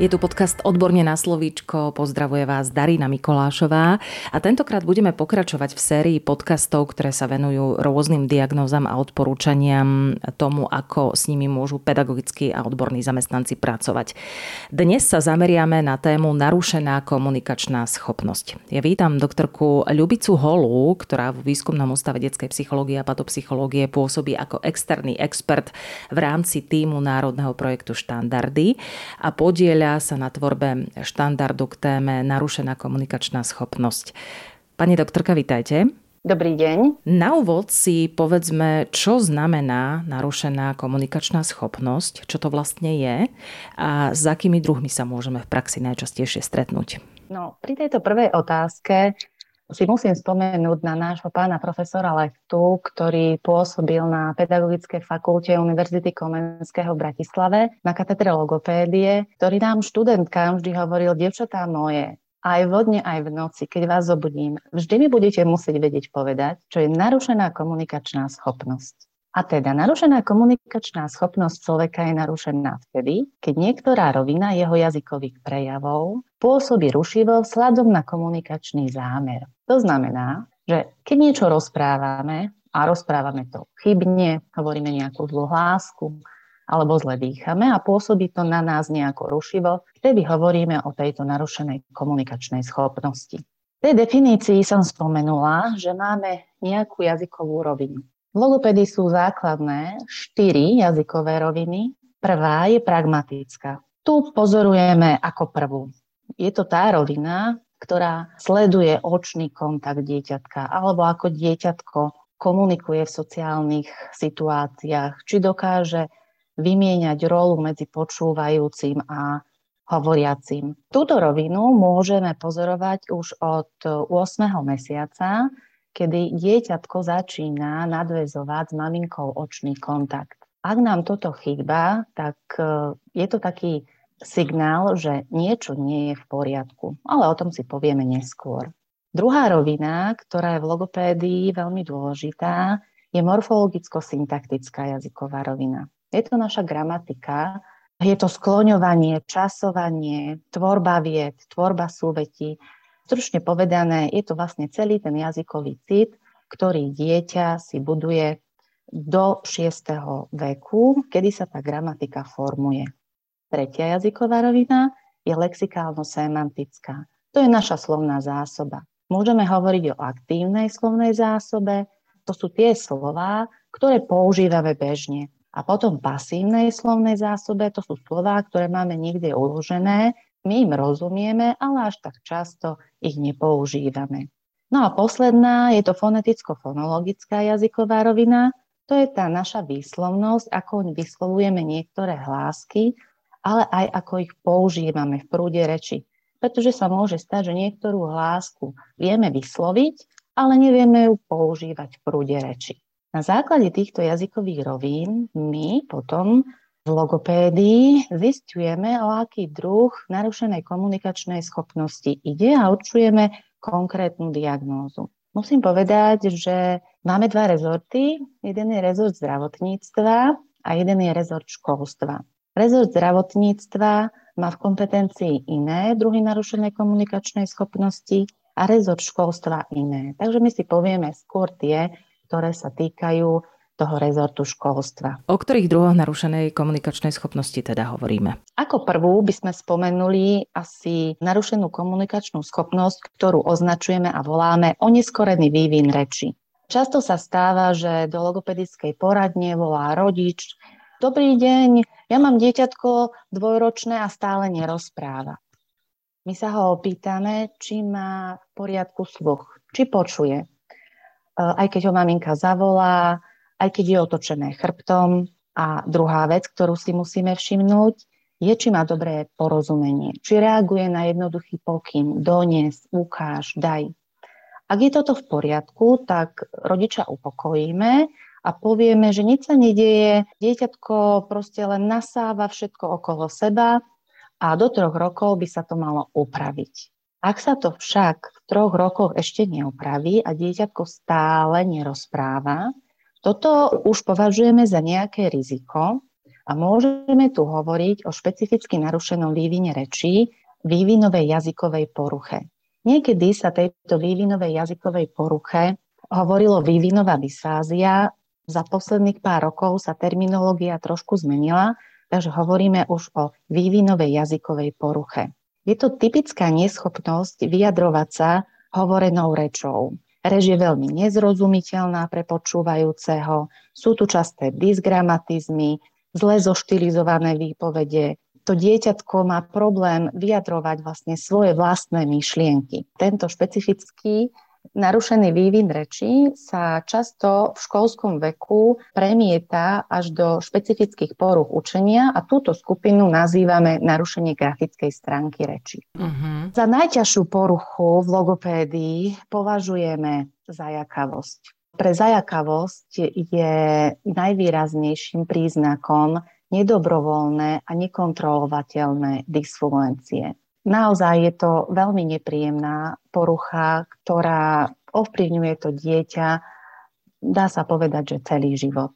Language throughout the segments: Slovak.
Je tu podcast Odborne na slovíčko. Pozdravuje vás Darina Mikolášová. A tentokrát budeme pokračovať v sérii podcastov, ktoré sa venujú rôznym diagnózam a odporúčaniam tomu, ako s nimi môžu pedagogickí a odborní zamestnanci pracovať. Dnes sa zameriame na tému narušená komunikačná schopnosť. Ja vítam doktorku Ľubicu Holu, ktorá v výskumnom ústave detskej psychológie a patopsychológie pôsobí ako externý expert v rámci týmu Národného projektu Štandardy a podieľa sa na tvorbe štandardu k téme narušená komunikačná schopnosť. Pani doktorka, vítajte. Dobrý deň. Na úvod si povedzme, čo znamená narušená komunikačná schopnosť, čo to vlastne je a s akými druhmi sa môžeme v praxi najčastejšie stretnúť. No, pri tejto prvej otázke si musím spomenúť na nášho pána profesora Lechtu, ktorý pôsobil na Pedagogickej fakulte Univerzity Komenského v Bratislave na katedre logopédie, ktorý nám študentkám vždy hovoril, devčatá moje, aj vodne, aj v noci, keď vás zobudím, vždy mi budete musieť vedieť povedať, čo je narušená komunikačná schopnosť. A teda narušená komunikačná schopnosť človeka je narušená vtedy, keď niektorá rovina jeho jazykových prejavov pôsobí rušivo vzhľadom na komunikačný zámer. To znamená, že keď niečo rozprávame a rozprávame to chybne, hovoríme nejakú zlú hlásku, alebo zle dýchame a pôsobí to na nás nejako rušivo, vtedy hovoríme o tejto narušenej komunikačnej schopnosti. V tej definícii som spomenula, že máme nejakú jazykovú rovinu. V logopedii sú základné štyri jazykové roviny. Prvá je pragmatická. Tu pozorujeme ako prvú. Je to tá rovina, ktorá sleduje očný kontakt dieťatka, alebo ako dieťatko komunikuje v sociálnych situáciách, či dokáže vymieňať rolu medzi počúvajúcim a hovoriacim. Túto rovinu môžeme pozorovať už od 8. mesiaca, kedy dieťatko začína nadvezovať s maminkou očný kontakt. Ak nám toto chýba, tak e, je to taký signál, že niečo nie je v poriadku, ale o tom si povieme neskôr. Druhá rovina, ktorá je v logopédii veľmi dôležitá, je morfologicko-syntaktická jazyková rovina. Je to naša gramatika, je to skloňovanie, časovanie, tvorba vied, tvorba súvetí, Stručne povedané, je to vlastne celý ten jazykový cit, ktorý dieťa si buduje do 6. veku, kedy sa tá gramatika formuje. Tretia jazyková rovina je lexikálno-semantická. To je naša slovná zásoba. Môžeme hovoriť o aktívnej slovnej zásobe, to sú tie slová, ktoré používame bežne. A potom pasívnej slovnej zásobe, to sú slová, ktoré máme niekde uložené my im rozumieme, ale až tak často ich nepoužívame. No a posledná je to foneticko-fonologická jazyková rovina. To je tá naša výslovnosť, ako vyslovujeme niektoré hlásky, ale aj ako ich používame v prúde reči. Pretože sa môže stať, že niektorú hlásku vieme vysloviť, ale nevieme ju používať v prúde reči. Na základe týchto jazykových rovín my potom logopédii zistujeme, o aký druh narušenej komunikačnej schopnosti ide a určujeme konkrétnu diagnózu. Musím povedať, že máme dva rezorty. Jeden je rezort zdravotníctva a jeden je rezort školstva. Rezort zdravotníctva má v kompetencii iné druhy narušenej komunikačnej schopnosti a rezort školstva iné. Takže my si povieme skôr tie, ktoré sa týkajú toho rezortu školstva. O ktorých druhoch narušenej komunikačnej schopnosti teda hovoríme? Ako prvú by sme spomenuli asi narušenú komunikačnú schopnosť, ktorú označujeme a voláme oneskorený vývin reči. Často sa stáva, že do logopedickej poradne volá rodič, Dobrý deň, ja mám dieťatko dvojročné a stále nerozpráva. My sa ho opýtame, či má v poriadku sluch, či počuje. E, aj keď ho maminka zavolá, aj keď je otočené chrbtom. A druhá vec, ktorú si musíme všimnúť, je, či má dobré porozumenie, či reaguje na jednoduchý pokyn, donies, ukáž, daj. Ak je toto v poriadku, tak rodiča upokojíme a povieme, že nič sa nedieje, dieťatko proste len nasáva všetko okolo seba a do troch rokov by sa to malo upraviť. Ak sa to však v troch rokoch ešte neopraví a dieťatko stále nerozpráva, toto už považujeme za nejaké riziko a môžeme tu hovoriť o špecificky narušenom vývine rečí, vývinovej jazykovej poruche. Niekedy sa tejto vývinovej jazykovej poruche hovorilo vývinová dysfázia. Za posledných pár rokov sa terminológia trošku zmenila, takže hovoríme už o vývinovej jazykovej poruche. Je to typická neschopnosť vyjadrovať sa hovorenou rečou. Rež je veľmi nezrozumiteľná pre počúvajúceho, sú tu časté dysgramatizmy, zle zoštilizované výpovede. To dieťatko má problém vyjadrovať vlastne svoje vlastné myšlienky. Tento špecifický Narušený vývin rečí sa často v školskom veku premieta až do špecifických poruch učenia a túto skupinu nazývame narušenie grafickej stránky reči. Uh-huh. Za najťažšiu poruchu v logopédii považujeme zajakavosť. Pre zajakavosť je najvýraznejším príznakom nedobrovoľné a nekontrolovateľné dysfluencie. Naozaj je to veľmi nepríjemná porucha, ktorá ovplyvňuje to dieťa, dá sa povedať, že celý život.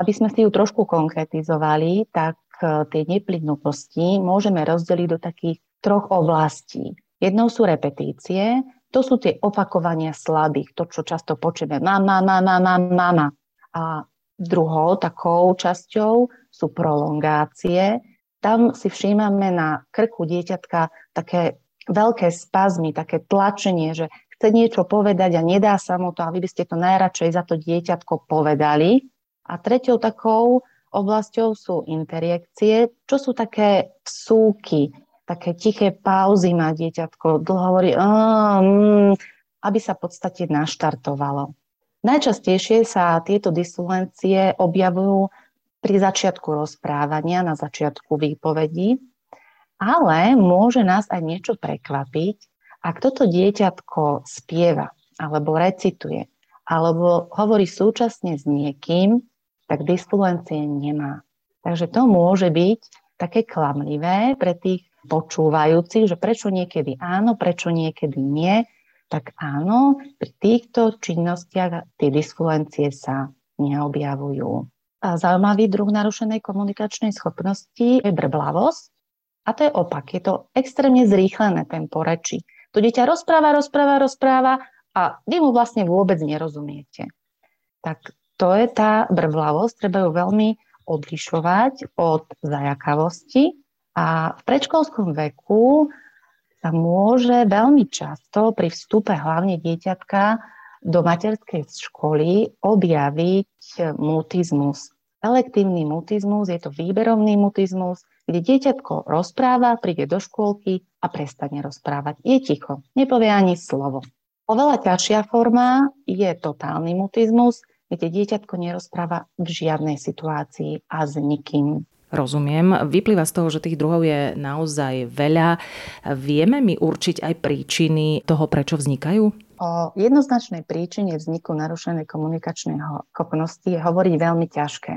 Aby sme si ju trošku konkretizovali, tak e, tie neplynutnosti môžeme rozdeliť do takých troch oblastí. Jednou sú repetície, to sú tie opakovania slabých, to, čo často počujeme mama, mama, mama, mama. A druhou takou časťou sú prolongácie, tam si všímame na krku dieťatka také veľké spazmy, také tlačenie, že chce niečo povedať a nedá sa mu to a vy by ste to najradšej za to dieťatko povedali. A tretou takou oblasťou sú interjekcie, čo sú také vsúky, také tiché pauzy má dieťatko, dlho hovorí, mm, aby sa v podstate naštartovalo. Najčastejšie sa tieto dysfluencie objavujú pri začiatku rozprávania, na začiatku výpovedí, ale môže nás aj niečo prekvapiť, ak toto dieťatko spieva alebo recituje alebo hovorí súčasne s niekým, tak disfluencie nemá. Takže to môže byť také klamlivé pre tých počúvajúcich, že prečo niekedy áno, prečo niekedy nie, tak áno, pri týchto činnostiach tie disfluencie sa neobjavujú. Zaujímavý druh narušenej komunikačnej schopnosti je brblavosť. A to je opak. Je to extrémne zrýchlené tempo reči. To dieťa rozpráva, rozpráva, rozpráva a vy mu vlastne vôbec nerozumiete. Tak to je tá brblavosť. Treba ju veľmi odlišovať od zajakavosti. A v predškolskom veku sa môže veľmi často pri vstupe hlavne dieťatka do materskej školy objaviť mutizmus. Elektívny mutizmus je to výberovný mutizmus, kde dieťatko rozpráva, príde do škôlky a prestane rozprávať. Je ticho, nepovie ani slovo. Oveľa ťažšia forma je totálny mutizmus, kde dieťatko nerozpráva v žiadnej situácii a s nikým. Rozumiem. Vyplýva z toho, že tých druhov je naozaj veľa. Vieme mi určiť aj príčiny toho, prečo vznikajú? O jednoznačnej príčine vzniku narušenej komunikačnej schopnosti je hovoriť veľmi ťažké.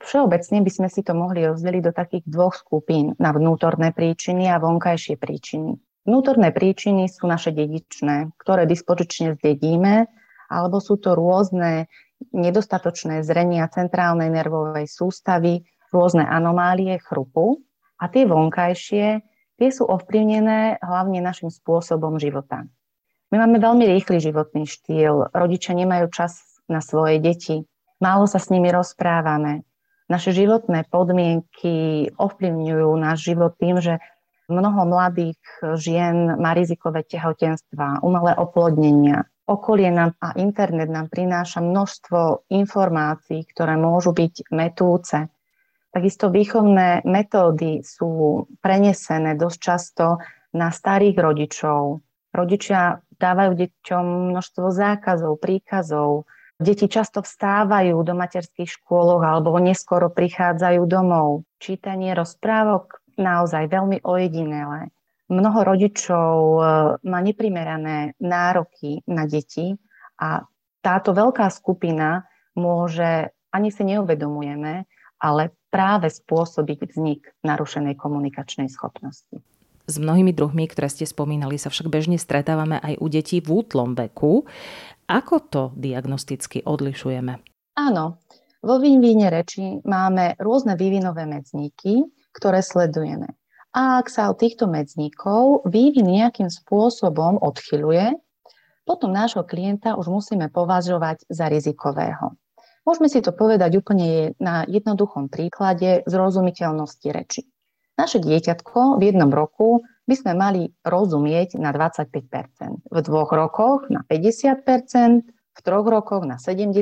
Všeobecne by sme si to mohli rozdeliť do takých dvoch skupín na vnútorné príčiny a vonkajšie príčiny. Vnútorné príčiny sú naše dedičné, ktoré dispozične zdedíme, alebo sú to rôzne nedostatočné zrenia centrálnej nervovej sústavy, rôzne anomálie chrupu a tie vonkajšie, tie sú ovplyvnené hlavne našim spôsobom života. My máme veľmi rýchly životný štýl, rodičia nemajú čas na svoje deti, málo sa s nimi rozprávame. Naše životné podmienky ovplyvňujú náš život tým, že mnoho mladých žien má rizikové tehotenstva, umelé oplodnenia. Okolie nám a internet nám prináša množstvo informácií, ktoré môžu byť metúce. Takisto výchovné metódy sú prenesené dosť často na starých rodičov. Rodičia dávajú deťom množstvo zákazov, príkazov. Deti často vstávajú do materských škôlok alebo neskoro prichádzajú domov. Čítanie rozprávok naozaj veľmi ojedinelé. Mnoho rodičov e, má neprimerané nároky na deti a táto veľká skupina môže, ani si neuvedomujeme, ale práve spôsobiť vznik narušenej komunikačnej schopnosti. S mnohými druhmi, ktoré ste spomínali, sa však bežne stretávame aj u detí v útlom veku. Ako to diagnosticky odlišujeme? Áno, vo vývine reči máme rôzne vývinové medzníky, ktoré sledujeme. A ak sa od týchto medzníkov vývin nejakým spôsobom odchyluje, potom nášho klienta už musíme považovať za rizikového. Môžeme si to povedať úplne na jednoduchom príklade zrozumiteľnosti reči. Naše dieťatko v jednom roku by sme mali rozumieť na 25% v dvoch rokoch na 50% v troch rokoch na 75%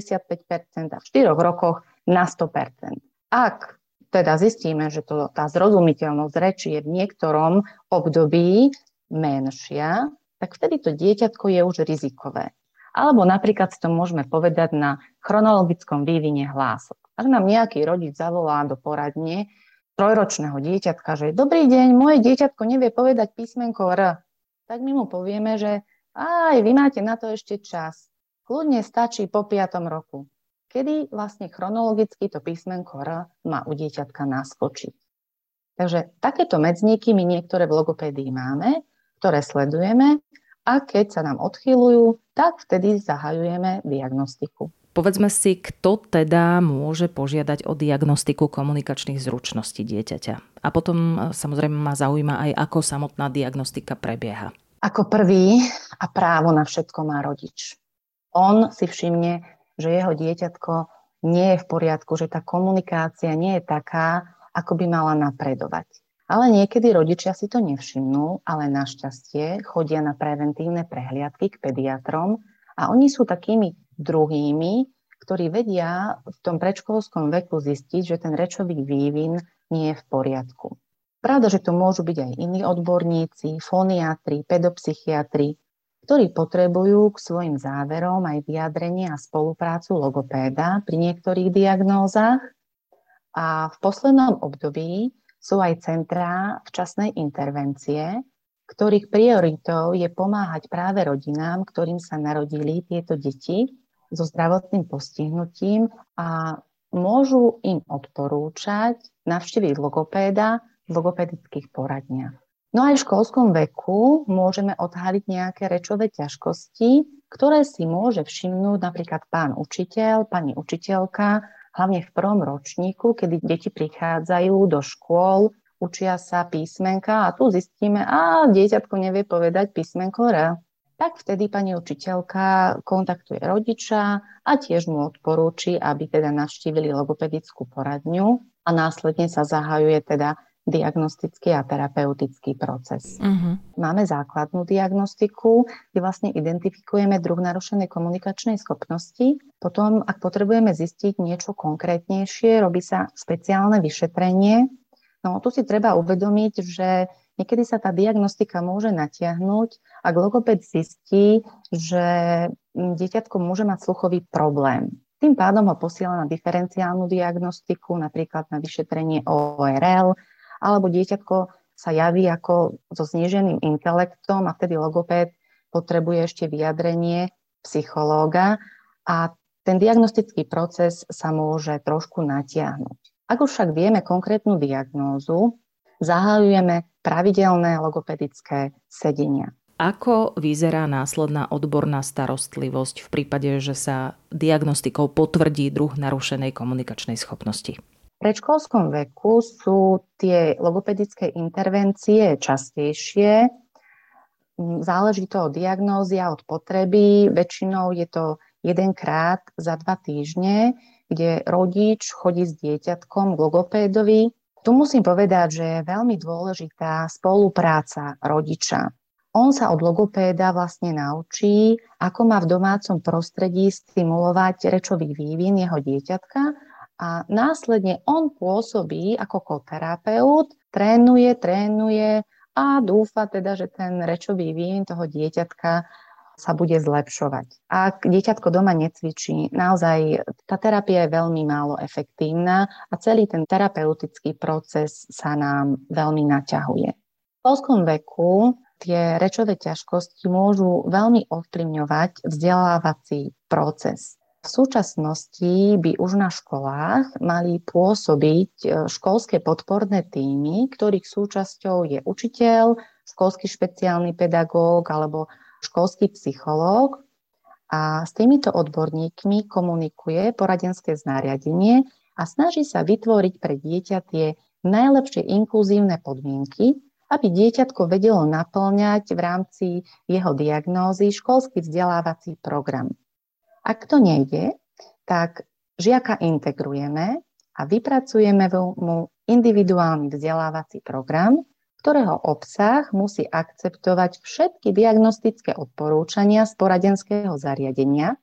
a v štyroch rokoch na 100% Ak teda zistíme, že to, tá zrozumiteľnosť reči je v niektorom období menšia, tak vtedy to dieťatko je už rizikové. Alebo napríklad si to môžeme povedať na chronologickom vývine hlások. Ak nám nejaký rodič zavolá do poradne trojročného dieťatka, že dobrý deň, moje dieťatko nevie povedať písmenko R, tak my mu povieme, že aj vy máte na to ešte čas. Kľudne stačí po 5. roku, kedy vlastne chronologicky to písmenko R má u dieťatka naskočiť. Takže takéto medzníky my niektoré v logopédii máme, ktoré sledujeme a keď sa nám odchylujú, tak vtedy zahajujeme diagnostiku. Povedzme si, kto teda môže požiadať o diagnostiku komunikačných zručností dieťaťa. A potom e, samozrejme ma zaujíma aj, ako samotná diagnostika prebieha. Ako prvý a právo na všetko má rodič. On si všimne, že jeho dieťatko nie je v poriadku, že tá komunikácia nie je taká, ako by mala napredovať. Ale niekedy rodičia si to nevšimnú, ale našťastie chodia na preventívne prehliadky k pediatrom a oni sú takými druhými, ktorí vedia v tom predškolskom veku zistiť, že ten rečový vývin nie je v poriadku. Pravda, že to môžu byť aj iní odborníci, foniatri, pedopsychiatri, ktorí potrebujú k svojim záverom aj vyjadrenie a spoluprácu logopéda pri niektorých diagnózach. A v poslednom období sú aj centrá včasnej intervencie, ktorých prioritou je pomáhať práve rodinám, ktorým sa narodili tieto deti so zdravotným postihnutím a môžu im odporúčať navštíviť logopéda v logopedických poradniach. No aj v školskom veku môžeme odhaliť nejaké rečové ťažkosti, ktoré si môže všimnúť napríklad pán učiteľ, pani učiteľka hlavne v prvom ročníku, kedy deti prichádzajú do škôl, učia sa písmenka a tu zistíme, a dieťatko nevie povedať písmenko R. Tak vtedy pani učiteľka kontaktuje rodiča a tiež mu odporúči, aby teda navštívili logopedickú poradňu a následne sa zahajuje teda diagnostický a terapeutický proces. Uh-huh. Máme základnú diagnostiku, kde vlastne identifikujeme druh narušenej komunikačnej schopnosti. Potom, ak potrebujeme zistiť niečo konkrétnejšie, robí sa špeciálne vyšetrenie. No tu si treba uvedomiť, že niekedy sa tá diagnostika môže natiahnuť, ak logoped zistí, že dieťatko môže mať sluchový problém. Tým pádom ho posiela na diferenciálnu diagnostiku, napríklad na vyšetrenie ORL, alebo dieťatko sa javí ako so zníženým intelektom a vtedy logopéd potrebuje ešte vyjadrenie psychológa a ten diagnostický proces sa môže trošku natiahnuť. Ak už však vieme konkrétnu diagnózu, zahájujeme pravidelné logopedické sedenia. Ako vyzerá následná odborná starostlivosť v prípade, že sa diagnostikou potvrdí druh narušenej komunikačnej schopnosti? Predškolskom veku sú tie logopedické intervencie častejšie. Mm, záleží to od diagnózy a od potreby. Väčšinou je to jedenkrát za dva týždne, kde rodič chodí s dieťatkom k logopédovi. Tu musím povedať, že je veľmi dôležitá spolupráca rodiča. On sa od logopéda vlastne naučí, ako má v domácom prostredí stimulovať rečový vývin jeho dieťatka a následne on pôsobí ako koterapeut, trénuje, trénuje a dúfa teda, že ten rečový vývin toho dieťatka sa bude zlepšovať. Ak dieťatko doma necvičí, naozaj tá terapia je veľmi málo efektívna a celý ten terapeutický proces sa nám veľmi naťahuje. V polskom veku tie rečové ťažkosti môžu veľmi ovplyvňovať vzdelávací proces. V súčasnosti by už na školách mali pôsobiť e, školské podporné týmy, ktorých súčasťou je učiteľ, školský špeciálny pedagóg alebo školský psychológ a s týmito odborníkmi komunikuje poradenské znariadenie a snaží sa vytvoriť pre dieťa tie najlepšie inkluzívne podmienky, aby dieťatko vedelo naplňať v rámci jeho diagnózy školský vzdelávací program. Ak to nejde, tak žiaka integrujeme a vypracujeme mu individuálny vzdelávací program, ktorého obsah musí akceptovať všetky diagnostické odporúčania z poradenského zariadenia,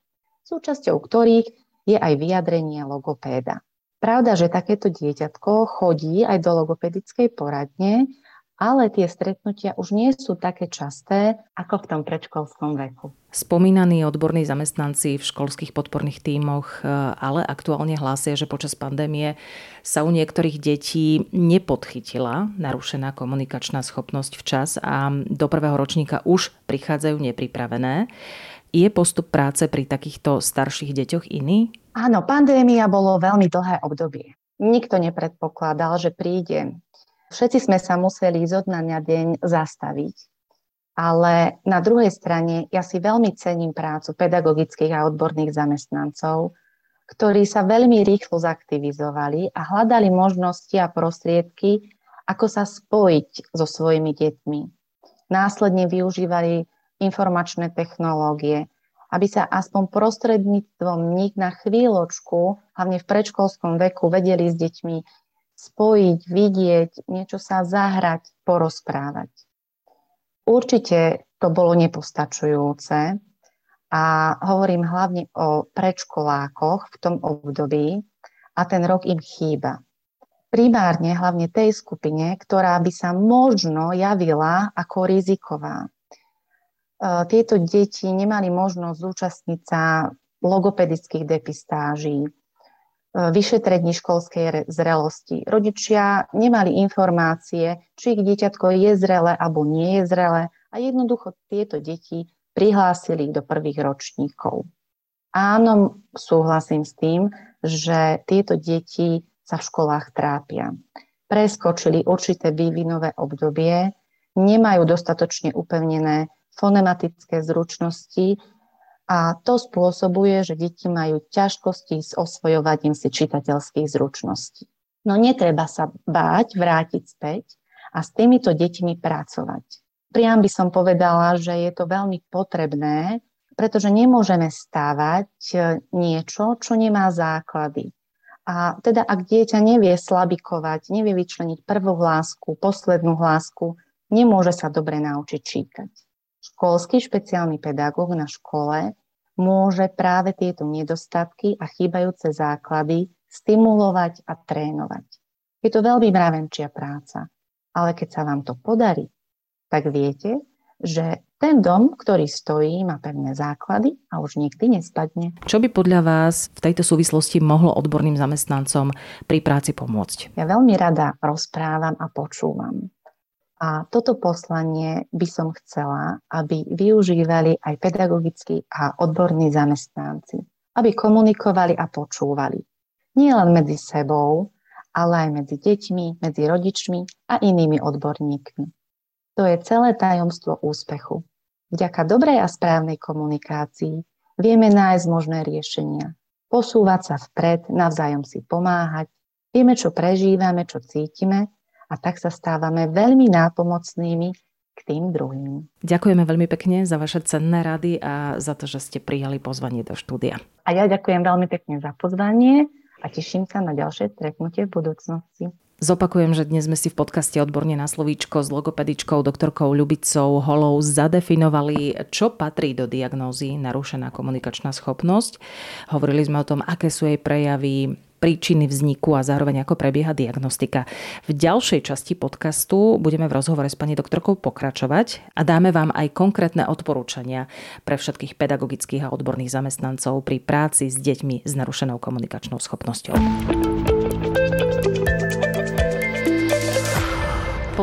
súčasťou ktorých je aj vyjadrenie logopéda. Pravda, že takéto dieťatko chodí aj do logopedickej poradne ale tie stretnutia už nie sú také časté ako v tom predškolskom veku. Spomínaní odborní zamestnanci v školských podporných tímoch e, ale aktuálne hlásia, že počas pandémie sa u niektorých detí nepodchytila narušená komunikačná schopnosť včas a do prvého ročníka už prichádzajú nepripravené. Je postup práce pri takýchto starších deťoch iný? Áno, pandémia bolo veľmi dlhé obdobie. Nikto nepredpokladal, že príde Všetci sme sa museli zo dňa na deň zastaviť. Ale na druhej strane ja si veľmi cením prácu pedagogických a odborných zamestnancov, ktorí sa veľmi rýchlo zaktivizovali a hľadali možnosti a prostriedky, ako sa spojiť so svojimi deťmi. Následne využívali informačné technológie, aby sa aspoň prostredníctvom nich na chvíľočku, hlavne v predškolskom veku, vedeli s deťmi spojiť, vidieť, niečo sa zahrať, porozprávať. Určite to bolo nepostačujúce a hovorím hlavne o predškolákoch v tom období a ten rok im chýba. Primárne hlavne tej skupine, ktorá by sa možno javila ako riziková. E, tieto deti nemali možnosť zúčastniť sa logopedických depistáží, vyšetrení školskej zrelosti. Rodičia nemali informácie, či ich dieťatko je zrelé alebo nie je zrelé a jednoducho tieto deti prihlásili do prvých ročníkov. Áno, súhlasím s tým, že tieto deti sa v školách trápia. Preskočili určité vývinové obdobie, nemajú dostatočne upevnené fonematické zručnosti, a to spôsobuje, že deti majú ťažkosti s osvojovaním si čitateľských zručností. No netreba sa báť vrátiť späť a s týmito deťmi pracovať. Priam by som povedala, že je to veľmi potrebné, pretože nemôžeme stávať e, niečo, čo nemá základy. A teda ak dieťa nevie slabikovať, nevie vyčleniť prvú hlásku, poslednú hlásku, nemôže sa dobre naučiť čítať školský špeciálny pedagóg na škole môže práve tieto nedostatky a chýbajúce základy stimulovať a trénovať. Je to veľmi mravenčia práca, ale keď sa vám to podarí, tak viete, že ten dom, ktorý stojí, má pevné základy a už nikdy nespadne. Čo by podľa vás v tejto súvislosti mohlo odborným zamestnancom pri práci pomôcť? Ja veľmi rada rozprávam a počúvam. A toto poslanie by som chcela, aby využívali aj pedagogickí a odborní zamestnanci, aby komunikovali a počúvali. Nie len medzi sebou, ale aj medzi deťmi, medzi rodičmi a inými odborníkmi. To je celé tajomstvo úspechu. Vďaka dobrej a správnej komunikácii vieme nájsť možné riešenia, posúvať sa vpred, navzájom si pomáhať, vieme, čo prežívame, čo cítime a tak sa stávame veľmi nápomocnými k tým druhým. Ďakujeme veľmi pekne za vaše cenné rady a za to, že ste prijali pozvanie do štúdia. A ja ďakujem veľmi pekne za pozvanie a teším sa na ďalšie stretnutie v budúcnosti. Zopakujem, že dnes sme si v podcaste Odborne na slovíčko s logopedičkou doktorkou Ľubicou Holou zadefinovali, čo patrí do diagnózy narušená komunikačná schopnosť. Hovorili sme o tom, aké sú jej prejavy, príčiny vzniku a zároveň ako prebieha diagnostika. V ďalšej časti podcastu budeme v rozhovore s pani doktorkou pokračovať a dáme vám aj konkrétne odporúčania pre všetkých pedagogických a odborných zamestnancov pri práci s deťmi s narušenou komunikačnou schopnosťou.